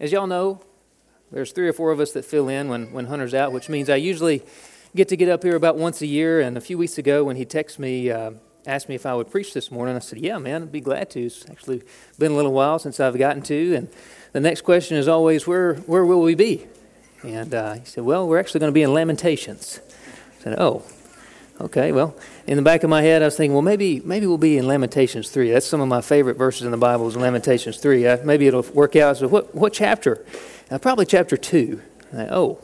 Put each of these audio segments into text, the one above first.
as y'all know, there's three or four of us that fill in when, when Hunter's out, which means I usually get to get up here about once a year. And a few weeks ago, when he texted me, uh, asked me if I would preach this morning, I said, Yeah, man, I'd be glad to. It's actually been a little while since I've gotten to. And the next question is always, Where, where will we be? And uh, he said, Well, we're actually going to be in Lamentations. I said, Oh, okay. Well, in the back of my head, I was thinking, Well, maybe maybe we'll be in Lamentations 3. That's some of my favorite verses in the Bible is Lamentations 3. Uh, maybe it'll work out. So, what, what chapter? Uh, probably chapter 2. I, oh,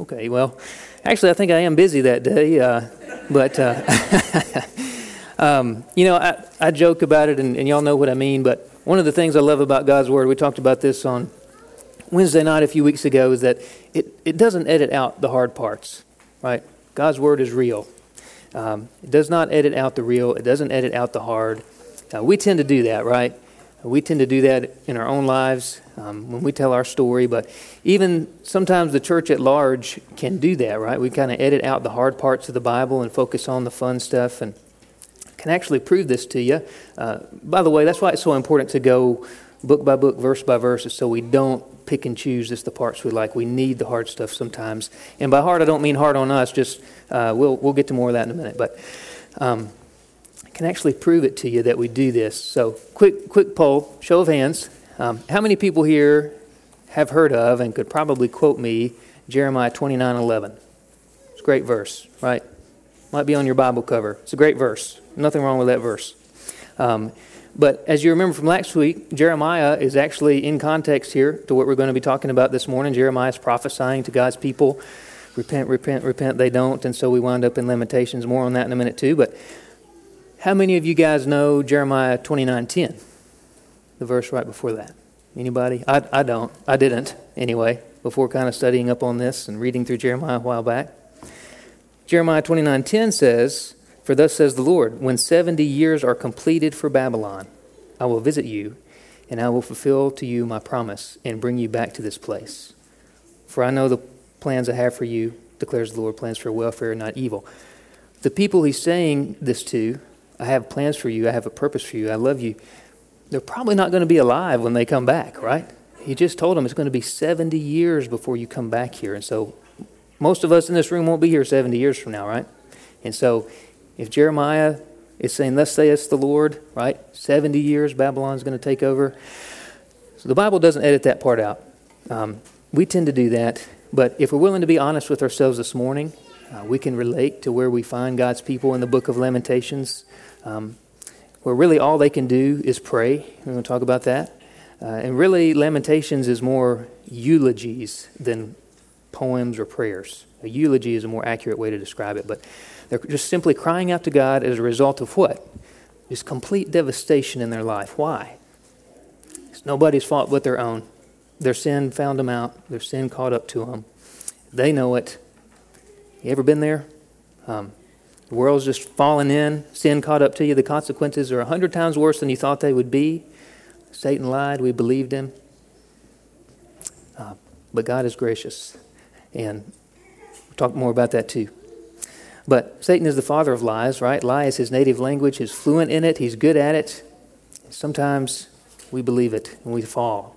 okay. Well, actually, I think I am busy that day. Uh, but, uh, um, you know, I, I joke about it, and, and y'all know what I mean. But one of the things I love about God's Word, we talked about this on Wednesday night a few weeks ago is that it, it doesn't edit out the hard parts, right? God's word is real. Um, it does not edit out the real, it doesn't edit out the hard. Uh, we tend to do that, right? We tend to do that in our own lives um, when we tell our story, but even sometimes the church at large can do that, right? We kind of edit out the hard parts of the Bible and focus on the fun stuff and can actually prove this to you. Uh, by the way, that's why it's so important to go book by book, verse by verse, so we don't pick and choose just the parts we like. We need the hard stuff sometimes. And by hard, I don't mean hard on us. Just uh, we'll we'll get to more of that in a minute. But um, I can actually prove it to you that we do this. So quick quick poll, show of hands. Um, how many people here have heard of and could probably quote me Jeremiah twenty nine eleven? It's a great verse, right? Might be on your Bible cover. It's a great verse. Nothing wrong with that verse. Um, but as you remember from last week, Jeremiah is actually in context here to what we're going to be talking about this morning. Jeremiah is prophesying to God's people repent, repent, repent, they don't. And so we wind up in Lamentations. More on that in a minute, too. But how many of you guys know Jeremiah 29.10? The verse right before that. Anybody? I, I don't. I didn't, anyway, before kind of studying up on this and reading through Jeremiah a while back. Jeremiah 29.10 says, for thus says the Lord, when 70 years are completed for Babylon, I will visit you, and I will fulfill to you my promise, and bring you back to this place. For I know the plans I have for you, declares the Lord, plans for welfare, not evil. The people he's saying this to, I have plans for you, I have a purpose for you, I love you, they're probably not going to be alive when they come back, right? He just told them it's going to be 70 years before you come back here. And so most of us in this room won't be here 70 years from now, right? And so if Jeremiah is saying, Thus saith the Lord, right? 70 years Babylon's going to take over. So the Bible doesn't edit that part out. Um, we tend to do that. But if we're willing to be honest with ourselves this morning, uh, we can relate to where we find God's people in the book of Lamentations, um, where really all they can do is pray. We're going to talk about that. Uh, and really, Lamentations is more eulogies than poems or prayers. A eulogy is a more accurate way to describe it. But they're just simply crying out to God as a result of what? Just complete devastation in their life. Why? It's nobody's fault but their own. Their sin found them out, their sin caught up to them. They know it. You ever been there? Um, the world's just fallen in, sin caught up to you. The consequences are a hundred times worse than you thought they would be. Satan lied, we believed him. Uh, but God is gracious. And we'll talk more about that too. But Satan is the father of lies, right? Lie is his native language. He's fluent in it, he's good at it. Sometimes we believe it and we fall.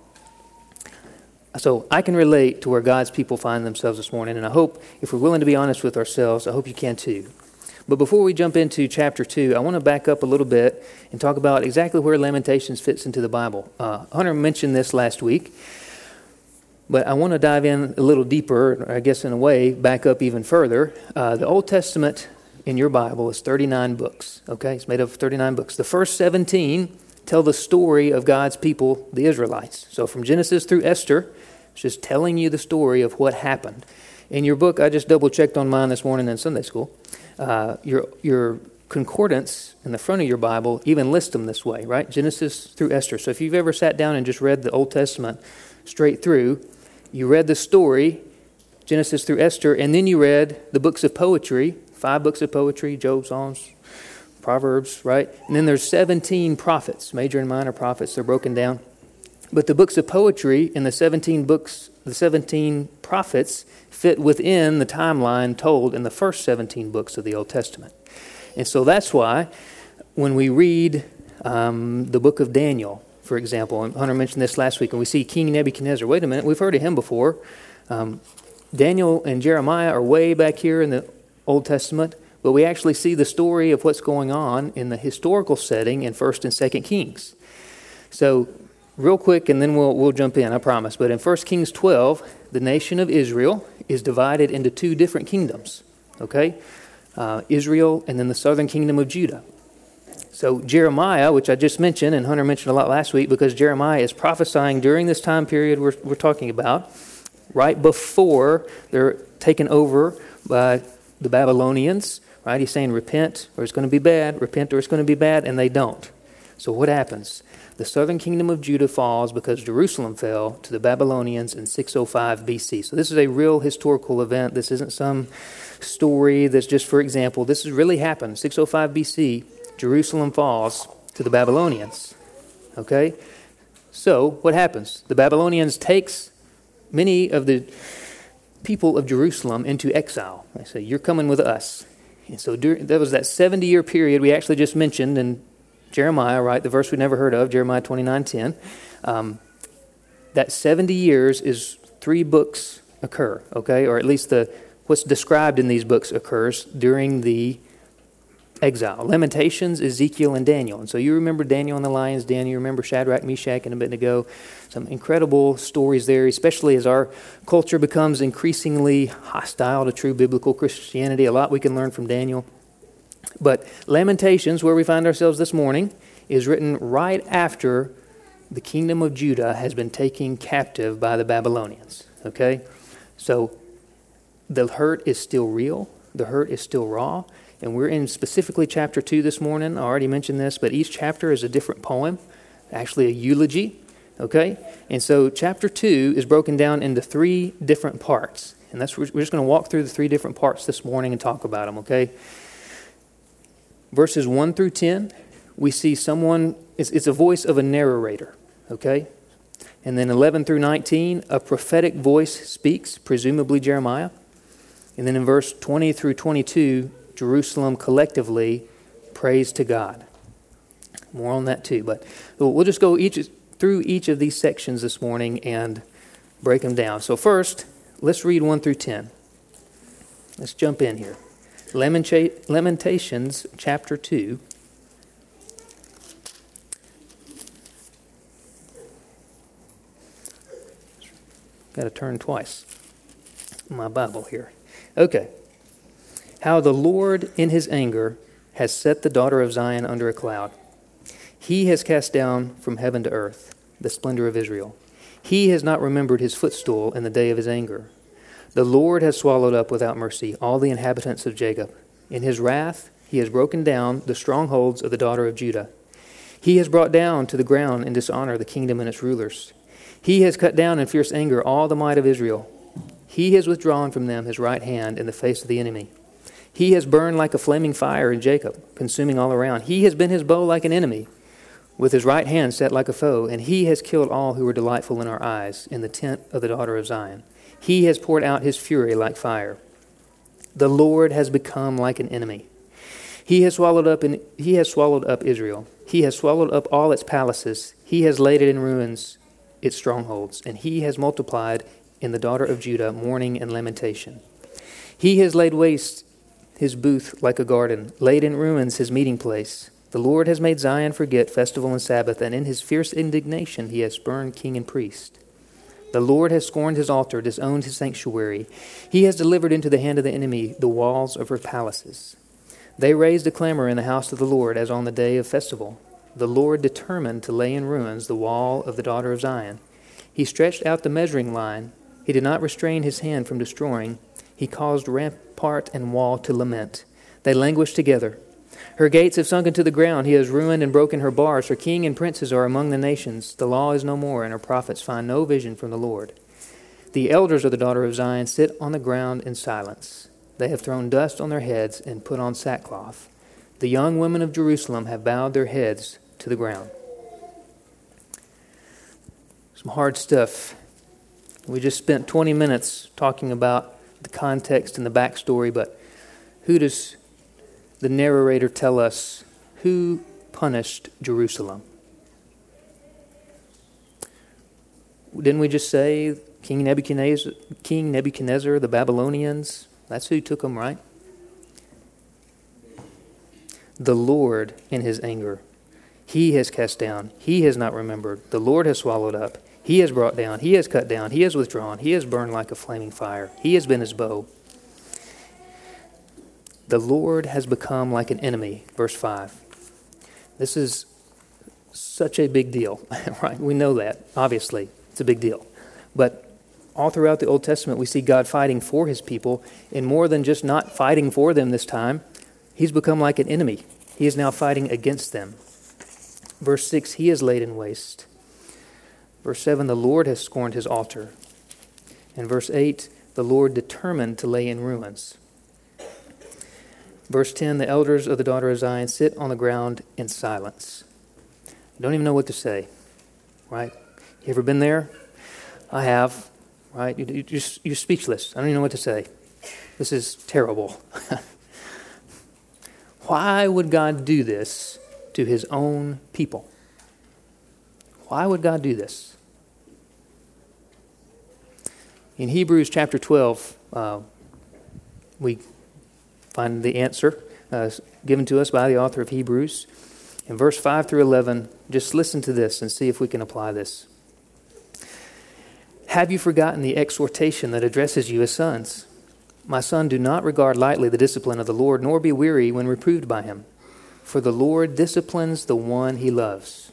So I can relate to where God's people find themselves this morning, and I hope if we're willing to be honest with ourselves, I hope you can too. But before we jump into chapter 2, I want to back up a little bit and talk about exactly where Lamentations fits into the Bible. Uh, Hunter mentioned this last week. But I want to dive in a little deeper, I guess in a way, back up even further. Uh, the Old Testament in your Bible is 39 books, okay? It's made of 39 books. The first 17 tell the story of God's people, the Israelites. So from Genesis through Esther, it's just telling you the story of what happened. In your book, I just double checked on mine this morning in Sunday school. Uh, your, your concordance in the front of your Bible even lists them this way, right? Genesis through Esther. So if you've ever sat down and just read the Old Testament straight through, you read the story, Genesis through Esther, and then you read the books of poetry, five books of poetry, Job, Psalms, Proverbs, right? And then there's 17 prophets, major and minor prophets, they're broken down. But the books of poetry and the 17 books, the 17 prophets fit within the timeline told in the first 17 books of the Old Testament. And so that's why when we read um, the book of Daniel, for example, and Hunter mentioned this last week, and we see King Nebuchadnezzar. Wait a minute, we've heard of him before. Um, Daniel and Jeremiah are way back here in the Old Testament, but we actually see the story of what's going on in the historical setting in 1st and 2nd Kings. So, real quick, and then we'll, we'll jump in, I promise. But in 1 Kings 12, the nation of Israel is divided into two different kingdoms, okay? Uh, Israel and then the southern kingdom of Judah. So, Jeremiah, which I just mentioned, and Hunter mentioned a lot last week, because Jeremiah is prophesying during this time period we're, we're talking about, right before they're taken over by the Babylonians, right? He's saying, repent or it's going to be bad, repent or it's going to be bad, and they don't. So, what happens? The southern kingdom of Judah falls because Jerusalem fell to the Babylonians in 605 BC. So, this is a real historical event. This isn't some story that's just for example. This has really happened. 605 BC, Jerusalem falls to the Babylonians. Okay? So, what happens? The Babylonians takes many of the people of Jerusalem into exile. They say, You're coming with us. And so during, that was that 70 year period we actually just mentioned in Jeremiah, right? The verse we never heard of, Jeremiah 29 10. Um, that 70 years is three books occur, okay? Or at least the what's described in these books occurs during the exile. Lamentations, Ezekiel, and Daniel. And so you remember Daniel and the lions den. You remember Shadrach, Meshach, and Abednego. Some incredible stories there, especially as our culture becomes increasingly hostile to true biblical Christianity. A lot we can learn from Daniel. But Lamentations, where we find ourselves this morning, is written right after the kingdom of Judah has been taken captive by the Babylonians. Okay? So the hurt is still real, the hurt is still raw. And we're in specifically chapter 2 this morning. I already mentioned this, but each chapter is a different poem, actually a eulogy. Okay? And so chapter 2 is broken down into three different parts. And that's we're just going to walk through the three different parts this morning and talk about them, okay? Verses 1 through 10, we see someone, it's, it's a voice of a narrator, okay? And then 11 through 19, a prophetic voice speaks, presumably Jeremiah. And then in verse 20 through 22, Jerusalem collectively prays to God. More on that too, but we'll just go each through each of these sections this morning and break them down. So first, let's read 1 through 10. Let's jump in here. Lamentations chapter 2. Got to turn twice. My Bible here. Okay how the Lord in his anger has set the daughter of Zion under a cloud. He has cast down from heaven to earth the splendor of Israel. He has not remembered his footstool in the day of his anger. The Lord has swallowed up without mercy all the inhabitants of Jacob. In his wrath, he has broken down the strongholds of the daughter of Judah. He has brought down to the ground in dishonor the kingdom and its rulers. He has cut down in fierce anger all the might of Israel. He has withdrawn from them his right hand in the face of the enemy. He has burned like a flaming fire in Jacob, consuming all around. He has been his bow like an enemy, with his right hand set like a foe, and he has killed all who were delightful in our eyes in the tent of the daughter of Zion. He has poured out his fury like fire. The Lord has become like an enemy. He has swallowed up in, he has swallowed up Israel. He has swallowed up all its palaces. He has laid it in ruins, its strongholds, and he has multiplied in the daughter of Judah mourning and lamentation. He has laid waste his booth like a garden, laid in ruins his meeting place. The Lord has made Zion forget festival and Sabbath, and in his fierce indignation he has spurned king and priest. The Lord has scorned his altar, disowned his sanctuary. He has delivered into the hand of the enemy the walls of her palaces. They raised a clamor in the house of the Lord as on the day of festival. The Lord determined to lay in ruins the wall of the daughter of Zion. He stretched out the measuring line. He did not restrain his hand from destroying. He caused rampart and wall to lament. They languish together. Her gates have sunk into the ground. He has ruined and broken her bars. Her king and princes are among the nations. The law is no more, and her prophets find no vision from the Lord. The elders of the daughter of Zion sit on the ground in silence. They have thrown dust on their heads and put on sackcloth. The young women of Jerusalem have bowed their heads to the ground. Some hard stuff. We just spent 20 minutes talking about the context and the backstory, but who does the narrator tell us who punished Jerusalem? Didn't we just say King Nebuchadnezzar, King Nebuchadnezzar, the Babylonians? That's who took them, right? The Lord in his anger. He has cast down. He has not remembered. The Lord has swallowed up. He has brought down. He has cut down. He has withdrawn. He has burned like a flaming fire. He has been his bow. The Lord has become like an enemy. Verse 5. This is such a big deal, right? We know that, obviously. It's a big deal. But all throughout the Old Testament, we see God fighting for his people, and more than just not fighting for them this time, he's become like an enemy. He is now fighting against them. Verse 6 He is laid in waste. Verse 7 The Lord has scorned his altar. And verse 8 The Lord determined to lay in ruins. Verse 10 The elders of the daughter of Zion sit on the ground in silence. Don't even know what to say, right? You ever been there? I have, right? You, you, you're speechless. I don't even know what to say. This is terrible. Why would God do this to his own people? Why would God do this? In Hebrews chapter 12, uh, we find the answer uh, given to us by the author of Hebrews. In verse 5 through 11, just listen to this and see if we can apply this. Have you forgotten the exhortation that addresses you as sons? My son, do not regard lightly the discipline of the Lord, nor be weary when reproved by him. For the Lord disciplines the one he loves,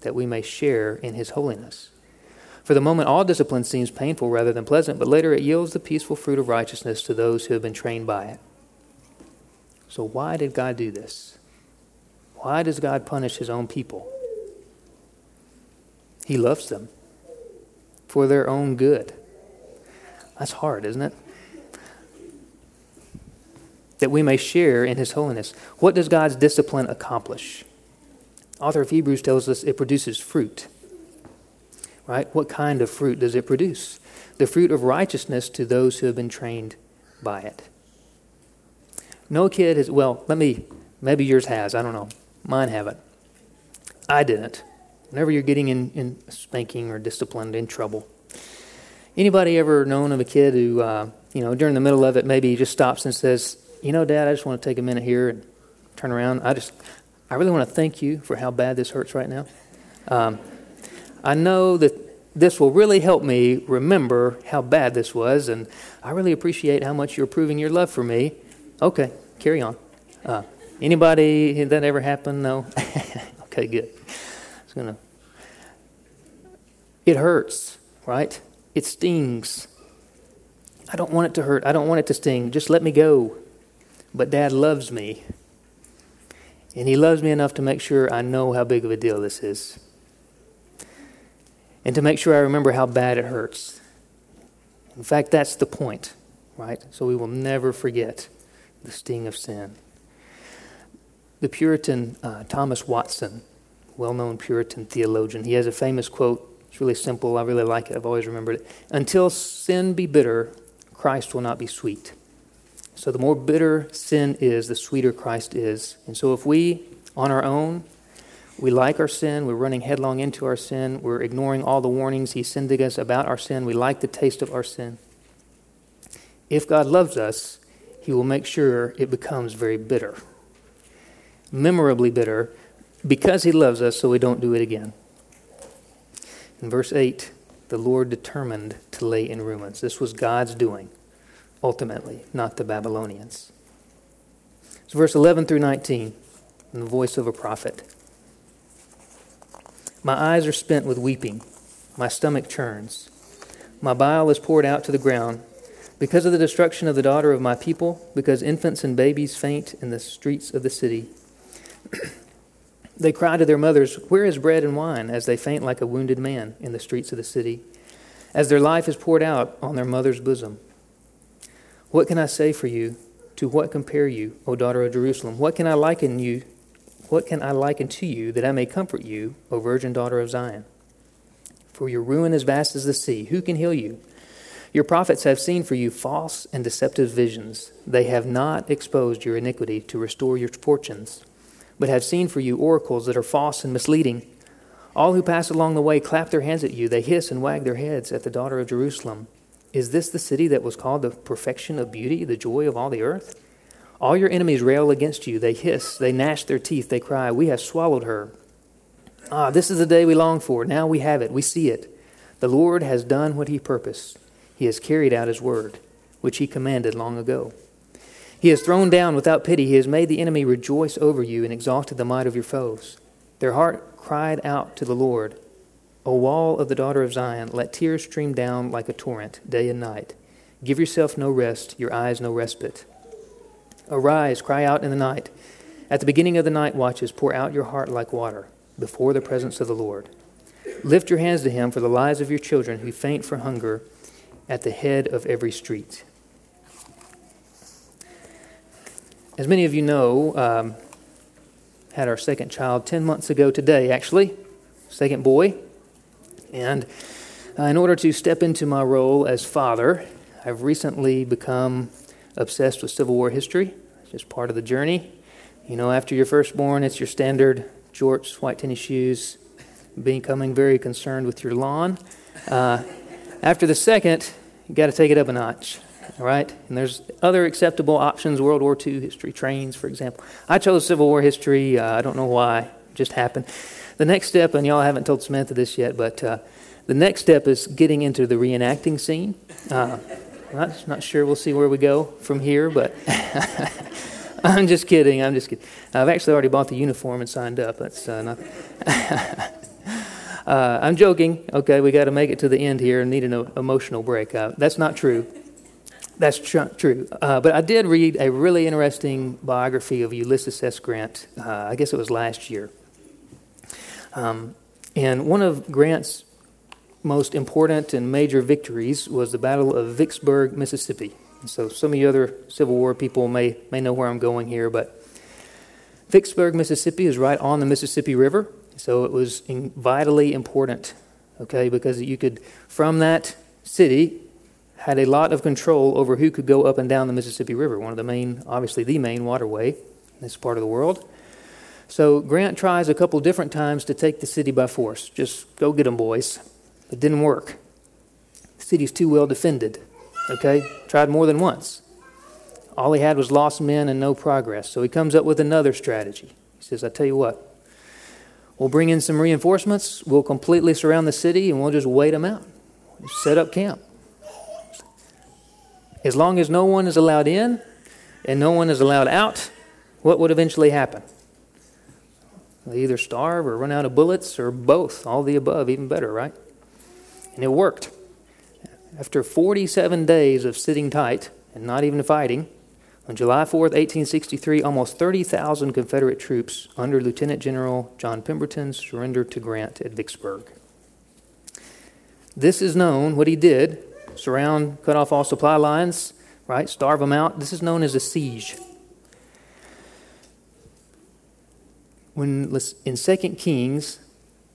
that we may share in His holiness. For the moment, all discipline seems painful rather than pleasant, but later it yields the peaceful fruit of righteousness to those who have been trained by it. So, why did God do this? Why does God punish his own people? He loves them for their own good. That's hard, isn't it? That we may share in his holiness. What does God's discipline accomplish? Author of Hebrews tells us it produces fruit. Right? What kind of fruit does it produce? The fruit of righteousness to those who have been trained by it. No kid has, well, let me, maybe yours has, I don't know. Mine haven't. I didn't. Whenever you're getting in, in spanking or disciplined, in trouble. Anybody ever known of a kid who, uh, you know, during the middle of it, maybe just stops and says, you know, Dad, I just want to take a minute here and turn around. I just, I really want to thank you for how bad this hurts right now. Um, I know that this will really help me remember how bad this was, and I really appreciate how much you're proving your love for me. Okay, carry on. Uh, Anybody that ever happened? No. okay, good. It's gonna. It hurts, right? It stings. I don't want it to hurt. I don't want it to sting. Just let me go. But Dad loves me. And He loves me enough to make sure I know how big of a deal this is. And to make sure I remember how bad it hurts. In fact, that's the point, right? So we will never forget the sting of sin. The Puritan uh, Thomas Watson, well known Puritan theologian, he has a famous quote. It's really simple. I really like it. I've always remembered it. Until sin be bitter, Christ will not be sweet. So the more bitter sin is, the sweeter Christ is. And so if we, on our own, we like our sin, we're running headlong into our sin, we're ignoring all the warnings He's sending us about our sin, we like the taste of our sin. If God loves us, He will make sure it becomes very bitter memorably bitter, because he loves us, so we don't do it again. In verse 8, the Lord determined to lay in ruins. This was God's doing, ultimately, not the Babylonians. So verse 11 through 19, in the voice of a prophet. My eyes are spent with weeping, my stomach churns, my bile is poured out to the ground. Because of the destruction of the daughter of my people, because infants and babies faint in the streets of the city. they cry to their mothers, Where is bread and wine? as they faint like a wounded man in the streets of the city. as their life is poured out on their mother's bosom. What can I say for you? To what compare you, O daughter of Jerusalem? What can I liken you? What can I liken to you that I may comfort you, O virgin daughter of Zion? For your ruin is vast as the sea. Who can heal you? Your prophets have seen for you false and deceptive visions. They have not exposed your iniquity to restore your fortunes, but have seen for you oracles that are false and misleading. All who pass along the way clap their hands at you. They hiss and wag their heads at the daughter of Jerusalem. Is this the city that was called the perfection of beauty, the joy of all the earth? All your enemies rail against you. They hiss, they gnash their teeth, they cry, We have swallowed her. Ah, this is the day we longed for. Now we have it, we see it. The Lord has done what he purposed. He has carried out his word, which he commanded long ago. He has thrown down without pity. He has made the enemy rejoice over you and exalted the might of your foes. Their heart cried out to the Lord, O wall of the daughter of Zion, let tears stream down like a torrent, day and night. Give yourself no rest, your eyes no respite. Arise, cry out in the night. At the beginning of the night watches, pour out your heart like water before the presence of the Lord. Lift your hands to him for the lives of your children who faint for hunger at the head of every street. As many of you know, um, had our second child 10 months ago today, actually, second boy. And uh, in order to step into my role as father, I've recently become obsessed with Civil War history. It's just part of the journey. You know, after your firstborn, it's your standard jorts, white tennis shoes, becoming very concerned with your lawn. Uh, after the second, you got to take it up a notch, all right? And there's other acceptable options, World War II history, trains, for example. I chose Civil War history. Uh, I don't know why, it just happened. The next step, and y'all haven't told Samantha this yet, but uh, the next step is getting into the reenacting scene. Uh, not, not sure we'll see where we go from here, but I'm just kidding. I'm just kidding. I've actually already bought the uniform and signed up. That's uh, not. uh, I'm joking. Okay, we got to make it to the end here and need an emotional break. Uh, that's not true. That's tr- true. Uh, but I did read a really interesting biography of Ulysses S. Grant. Uh, I guess it was last year. Um, and one of Grant's most important and major victories was the Battle of Vicksburg, Mississippi. So some of you other Civil War people may, may know where I'm going here, but Vicksburg, Mississippi is right on the Mississippi River, so it was in, vitally important, okay, because you could, from that city, had a lot of control over who could go up and down the Mississippi River, one of the main, obviously the main waterway in this part of the world. So Grant tries a couple different times to take the city by force. Just go get them, boys. It didn't work. The city's too well defended. Okay? Tried more than once. All he had was lost men and no progress. So he comes up with another strategy. He says, I tell you what, we'll bring in some reinforcements, we'll completely surround the city, and we'll just wait them out. Set up camp. As long as no one is allowed in and no one is allowed out, what would eventually happen? They either starve or run out of bullets or both, all the above, even better, right? And it worked. After 47 days of sitting tight and not even fighting, on July 4th, 1863, almost 30,000 Confederate troops under Lieutenant General John Pemberton surrendered to Grant at Vicksburg. This is known, what he did surround, cut off all supply lines, right? Starve them out. This is known as a siege. When in 2 Kings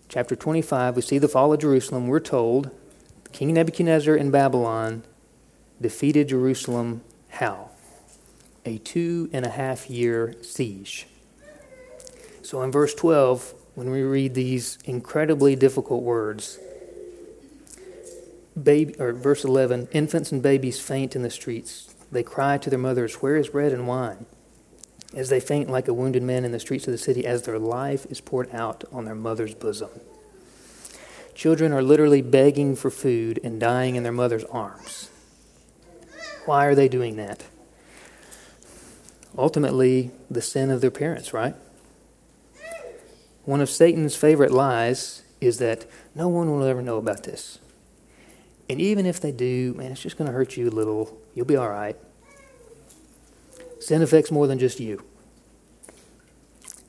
chapter 25, we see the fall of Jerusalem, we're told King Nebuchadnezzar in Babylon defeated Jerusalem how? A two and a half year siege. So in verse 12, when we read these incredibly difficult words, baby, or verse 11, infants and babies faint in the streets. They cry to their mothers, Where is bread and wine? As they faint like a wounded man in the streets of the city, as their life is poured out on their mother's bosom. Children are literally begging for food and dying in their mother's arms. Why are they doing that? Ultimately, the sin of their parents, right? One of Satan's favorite lies is that no one will ever know about this. And even if they do, man, it's just going to hurt you a little. You'll be all right. Sin affects more than just you.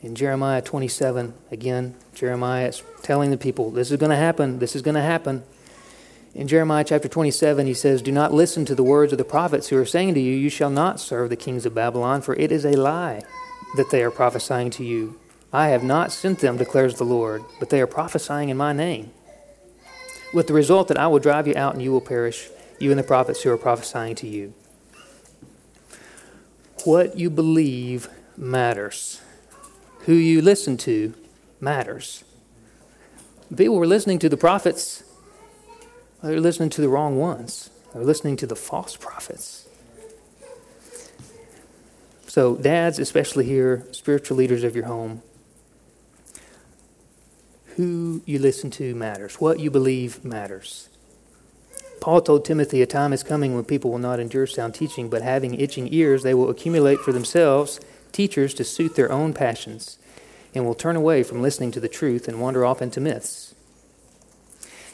In Jeremiah 27, again, Jeremiah is telling the people, this is going to happen, this is going to happen. In Jeremiah chapter 27, he says, Do not listen to the words of the prophets who are saying to you, You shall not serve the kings of Babylon, for it is a lie that they are prophesying to you. I have not sent them, declares the Lord, but they are prophesying in my name. With the result that I will drive you out and you will perish, you and the prophets who are prophesying to you. What you believe matters. Who you listen to matters. People were listening to the prophets, they're listening to the wrong ones. They're listening to the false prophets. So, dads, especially here, spiritual leaders of your home, who you listen to matters. What you believe matters. Paul told Timothy, A time is coming when people will not endure sound teaching, but having itching ears, they will accumulate for themselves teachers to suit their own passions, and will turn away from listening to the truth and wander off into myths.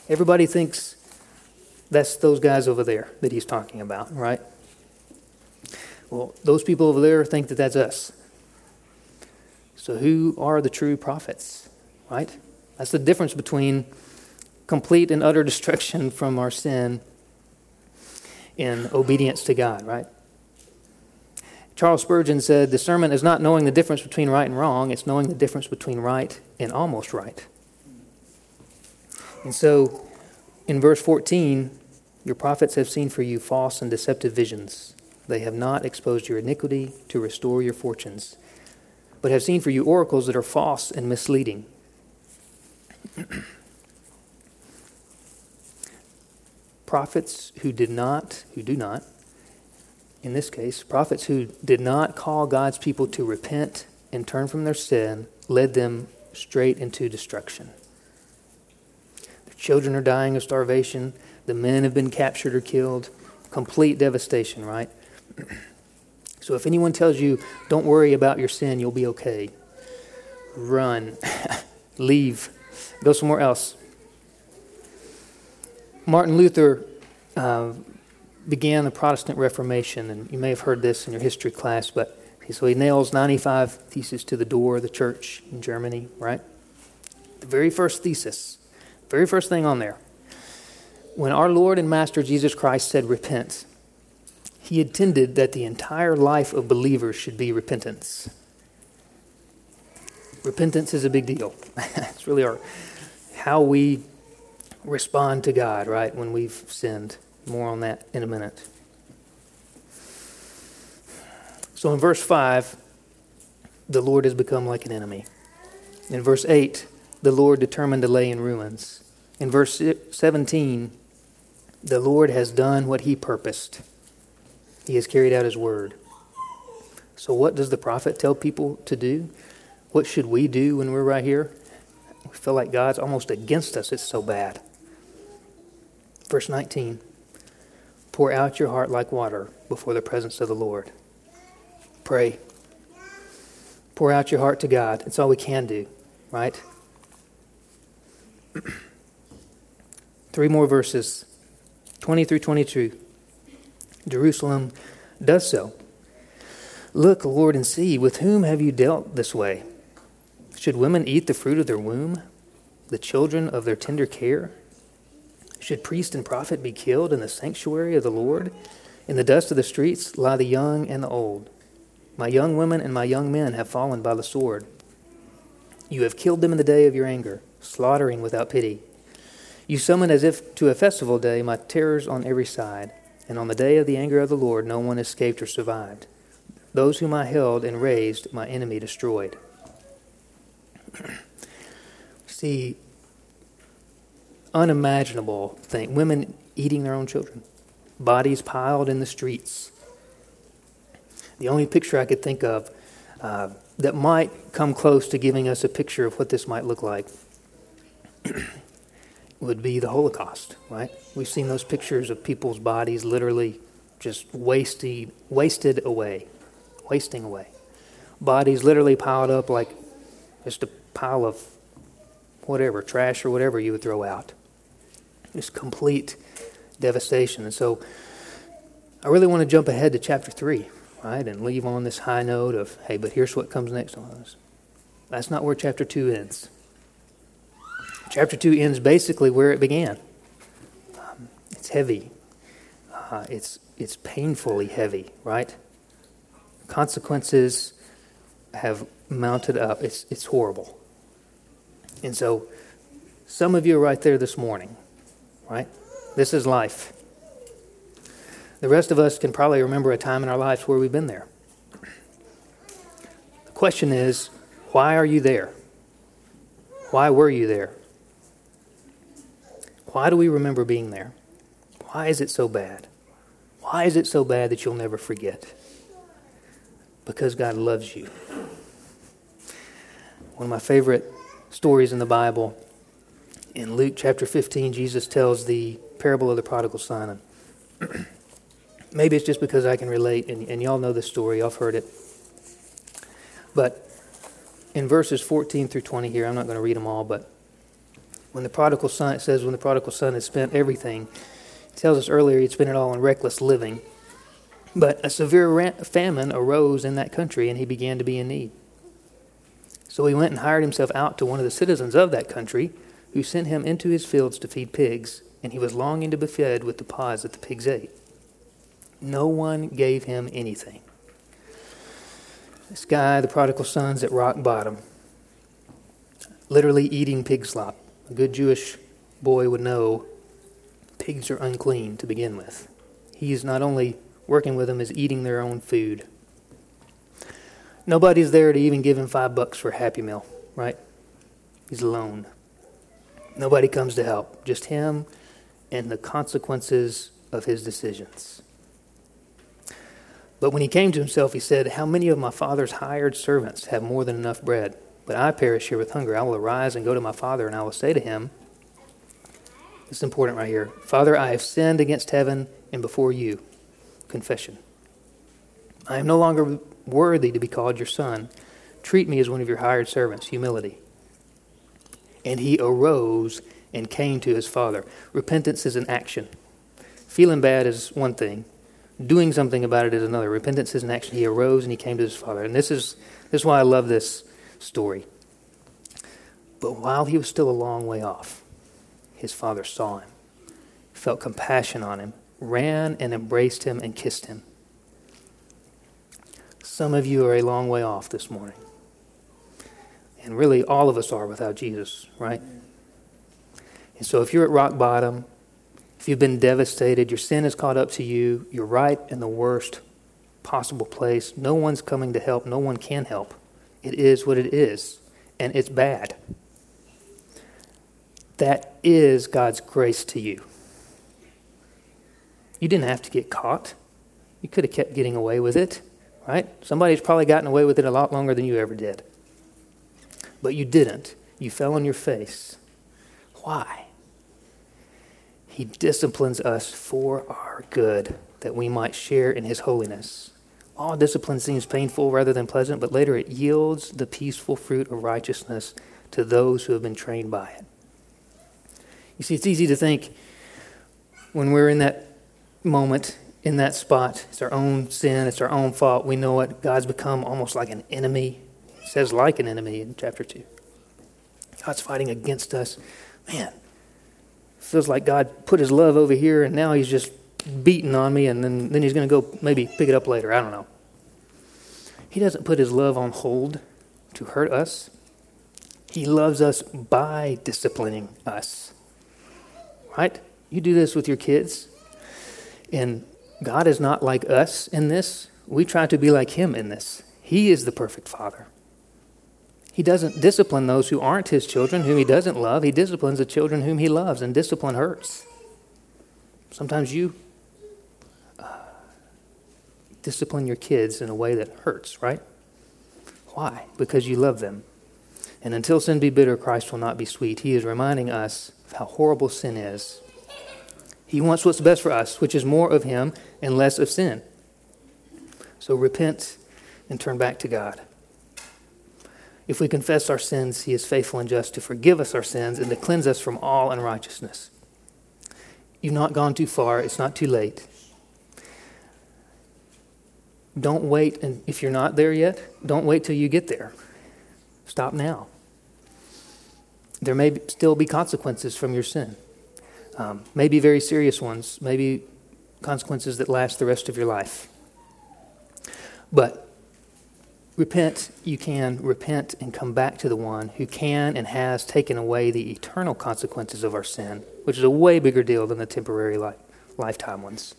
Everybody thinks that's those guys over there that he's talking about, right? Well, those people over there think that that's us. So, who are the true prophets, right? That's the difference between complete and utter destruction from our sin in obedience to God, right? Charles Spurgeon said, Discernment is not knowing the difference between right and wrong, it's knowing the difference between right and almost right. And so, in verse 14, your prophets have seen for you false and deceptive visions. They have not exposed your iniquity to restore your fortunes, but have seen for you oracles that are false and misleading. prophets who did not, who do not, in this case, prophets who did not call God's people to repent and turn from their sin led them straight into destruction. Their children are dying of starvation, the men have been captured or killed. Complete devastation, right? So if anyone tells you, don't worry about your sin, you'll be okay, run, leave, go somewhere else. Martin Luther uh, began the Protestant Reformation, and you may have heard this in your history class, but so he nails 95 theses to the door of the church in Germany, right? The very first thesis, very first thing on there. When our Lord and Master Jesus Christ said, Repent, he intended that the entire life of believers should be repentance. Repentance is a big deal. it's really our, how we respond to God, right, when we've sinned. More on that in a minute. So in verse 5, the Lord has become like an enemy. In verse 8, the Lord determined to lay in ruins. In verse 17, the Lord has done what he purposed. He has carried out his word. So, what does the prophet tell people to do? What should we do when we're right here? We feel like God's almost against us. It's so bad. Verse 19 Pour out your heart like water before the presence of the Lord. Pray. Pour out your heart to God. It's all we can do, right? Three more verses 20 through 22. Jerusalem does so. Look, Lord, and see, with whom have you dealt this way? Should women eat the fruit of their womb, the children of their tender care? Should priest and prophet be killed in the sanctuary of the Lord? In the dust of the streets lie the young and the old. My young women and my young men have fallen by the sword. You have killed them in the day of your anger, slaughtering without pity. You summon as if to a festival day my terrors on every side, and on the day of the anger of the Lord no one escaped or survived. Those whom I held and raised, my enemy destroyed. See, unimaginable thing. Women eating their own children, bodies piled in the streets. The only picture I could think of uh, that might come close to giving us a picture of what this might look like would be the Holocaust, right? We've seen those pictures of people's bodies literally just wasted, wasted away, wasting away. Bodies literally piled up like just a pile of whatever, trash or whatever you would throw out. Just complete devastation. And so I really want to jump ahead to chapter 3, right, and leave on this high note of, hey, but here's what comes next on us. That's not where chapter 2 ends. Chapter 2 ends basically where it began. Um, heavy. Uh, it's, it's painfully heavy, right? Consequences have mounted up. It's, it's horrible. And so, some of you are right there this morning, right? This is life. The rest of us can probably remember a time in our lives where we've been there. The question is, why are you there? Why were you there? Why do we remember being there? Why is it so bad? Why is it so bad that you'll never forget? Because God loves you. One of my favorite stories in the Bible, in Luke chapter 15, Jesus tells the parable of the prodigal son. Maybe it's just because I can relate, and, and y'all know the story, I've heard it. But in verses 14 through 20 here, I'm not going to read them all, but when the prodigal son, it says, when the prodigal son has spent everything, it tells us earlier he'd spent it all on reckless living. But a severe famine arose in that country, and he began to be in need. So he went and hired himself out to one of the citizens of that country, who sent him into his fields to feed pigs, and he was longing to be fed with the pods that the pigs ate. No one gave him anything. This guy, the prodigal son's at rock bottom, literally eating pig slop. A good Jewish boy would know pigs are unclean to begin with. He's not only working with them, is eating their own food. Nobody's there to even give him five bucks for a Happy Meal, right? He's alone. Nobody comes to help, just him and the consequences of his decisions. But when he came to himself, he said, How many of my father's hired servants have more than enough bread? But I perish here with hunger. I will arise and go to my father, and I will say to him, This is important right here Father, I have sinned against heaven and before you. Confession. I am no longer worthy to be called your son. Treat me as one of your hired servants. Humility. And he arose and came to his father. Repentance is an action. Feeling bad is one thing, doing something about it is another. Repentance is an action. He arose and he came to his father. And this is, this is why I love this story. But while he was still a long way off, his father saw him, felt compassion on him, ran and embraced him and kissed him. Some of you are a long way off this morning. And really, all of us are without Jesus, right? And so, if you're at rock bottom, if you've been devastated, your sin has caught up to you, you're right in the worst possible place. No one's coming to help, no one can help. It is what it is, and it's bad. That is God's grace to you. You didn't have to get caught. You could have kept getting away with it, right? Somebody's probably gotten away with it a lot longer than you ever did. But you didn't. You fell on your face. Why? He disciplines us for our good, that we might share in His holiness. All discipline seems painful rather than pleasant, but later it yields the peaceful fruit of righteousness to those who have been trained by it. You see, it's easy to think when we're in that moment, in that spot, it's our own sin, it's our own fault. We know it. God's become almost like an enemy. Says like an enemy in chapter 2. God's fighting against us. Man, feels like God put his love over here and now he's just beating on me and then, then he's going to go maybe pick it up later. I don't know. He doesn't put his love on hold to hurt us. He loves us by disciplining us. Right? You do this with your kids. And God is not like us in this. We try to be like him in this. He is the perfect father. He doesn't discipline those who aren't his children, whom he doesn't love. He disciplines the children whom he loves, and discipline hurts. Sometimes you uh, discipline your kids in a way that hurts, right? Why? Because you love them. And until sin be bitter, Christ will not be sweet. He is reminding us of how horrible sin is. He wants what's best for us, which is more of Him and less of sin. So repent and turn back to God. If we confess our sins, he is faithful and just to forgive us our sins and to cleanse us from all unrighteousness. You've not gone too far, it's not too late. Don't wait, and if you're not there yet, don't wait till you get there. Stop now. There may still be consequences from your sin. Um, maybe very serious ones, maybe consequences that last the rest of your life. But repent, you can repent and come back to the one who can and has taken away the eternal consequences of our sin, which is a way bigger deal than the temporary life, lifetime ones.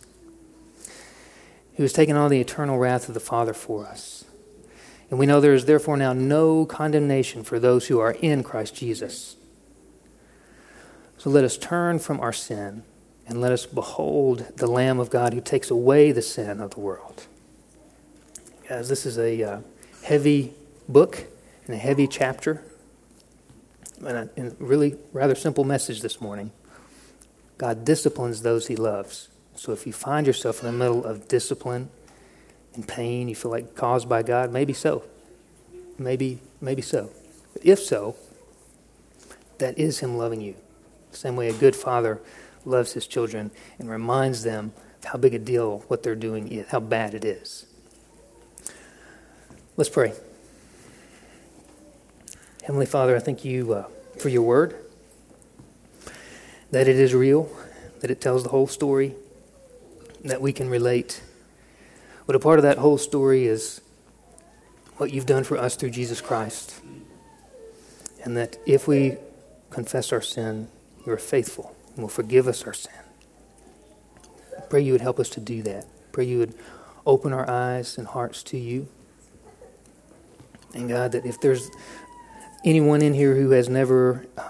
Who has taken on the eternal wrath of the Father for us. And we know there is therefore now no condemnation for those who are in Christ Jesus. So let us turn from our sin and let us behold the Lamb of God who takes away the sin of the world. Guys, this is a uh, heavy book and a heavy chapter, and a, and really rather simple message this morning. God disciplines those he loves. So if you find yourself in the middle of discipline and pain, you feel like caused by God, maybe so. Maybe, maybe so. But if so, that is him loving you. The same way a good father loves his children and reminds them how big a deal what they're doing is, how bad it is. Let's pray. Heavenly Father, I thank you uh, for your word, that it is real, that it tells the whole story, that we can relate. But a part of that whole story is what you've done for us through Jesus Christ. And that if we confess our sin, you are faithful and will forgive us our sin. I pray you would help us to do that. I pray you would open our eyes and hearts to you. And God, that if there's anyone in here who has never um,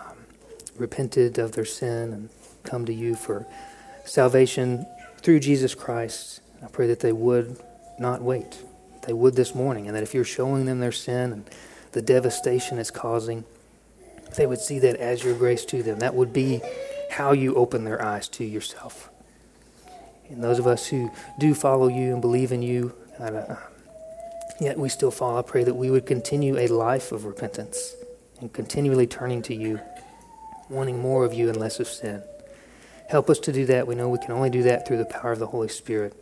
repented of their sin and come to you for salvation through Jesus Christ, I pray that they would not wait. They would this morning, and that if you're showing them their sin and the devastation it's causing, they would see that as your grace to them. That would be how you open their eyes to yourself. And those of us who do follow you and believe in you, uh, yet we still fall, I pray that we would continue a life of repentance and continually turning to you, wanting more of you and less of sin. Help us to do that. We know we can only do that through the power of the Holy Spirit.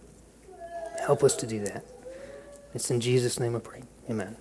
Help us to do that. It's in Jesus' name I pray. Amen.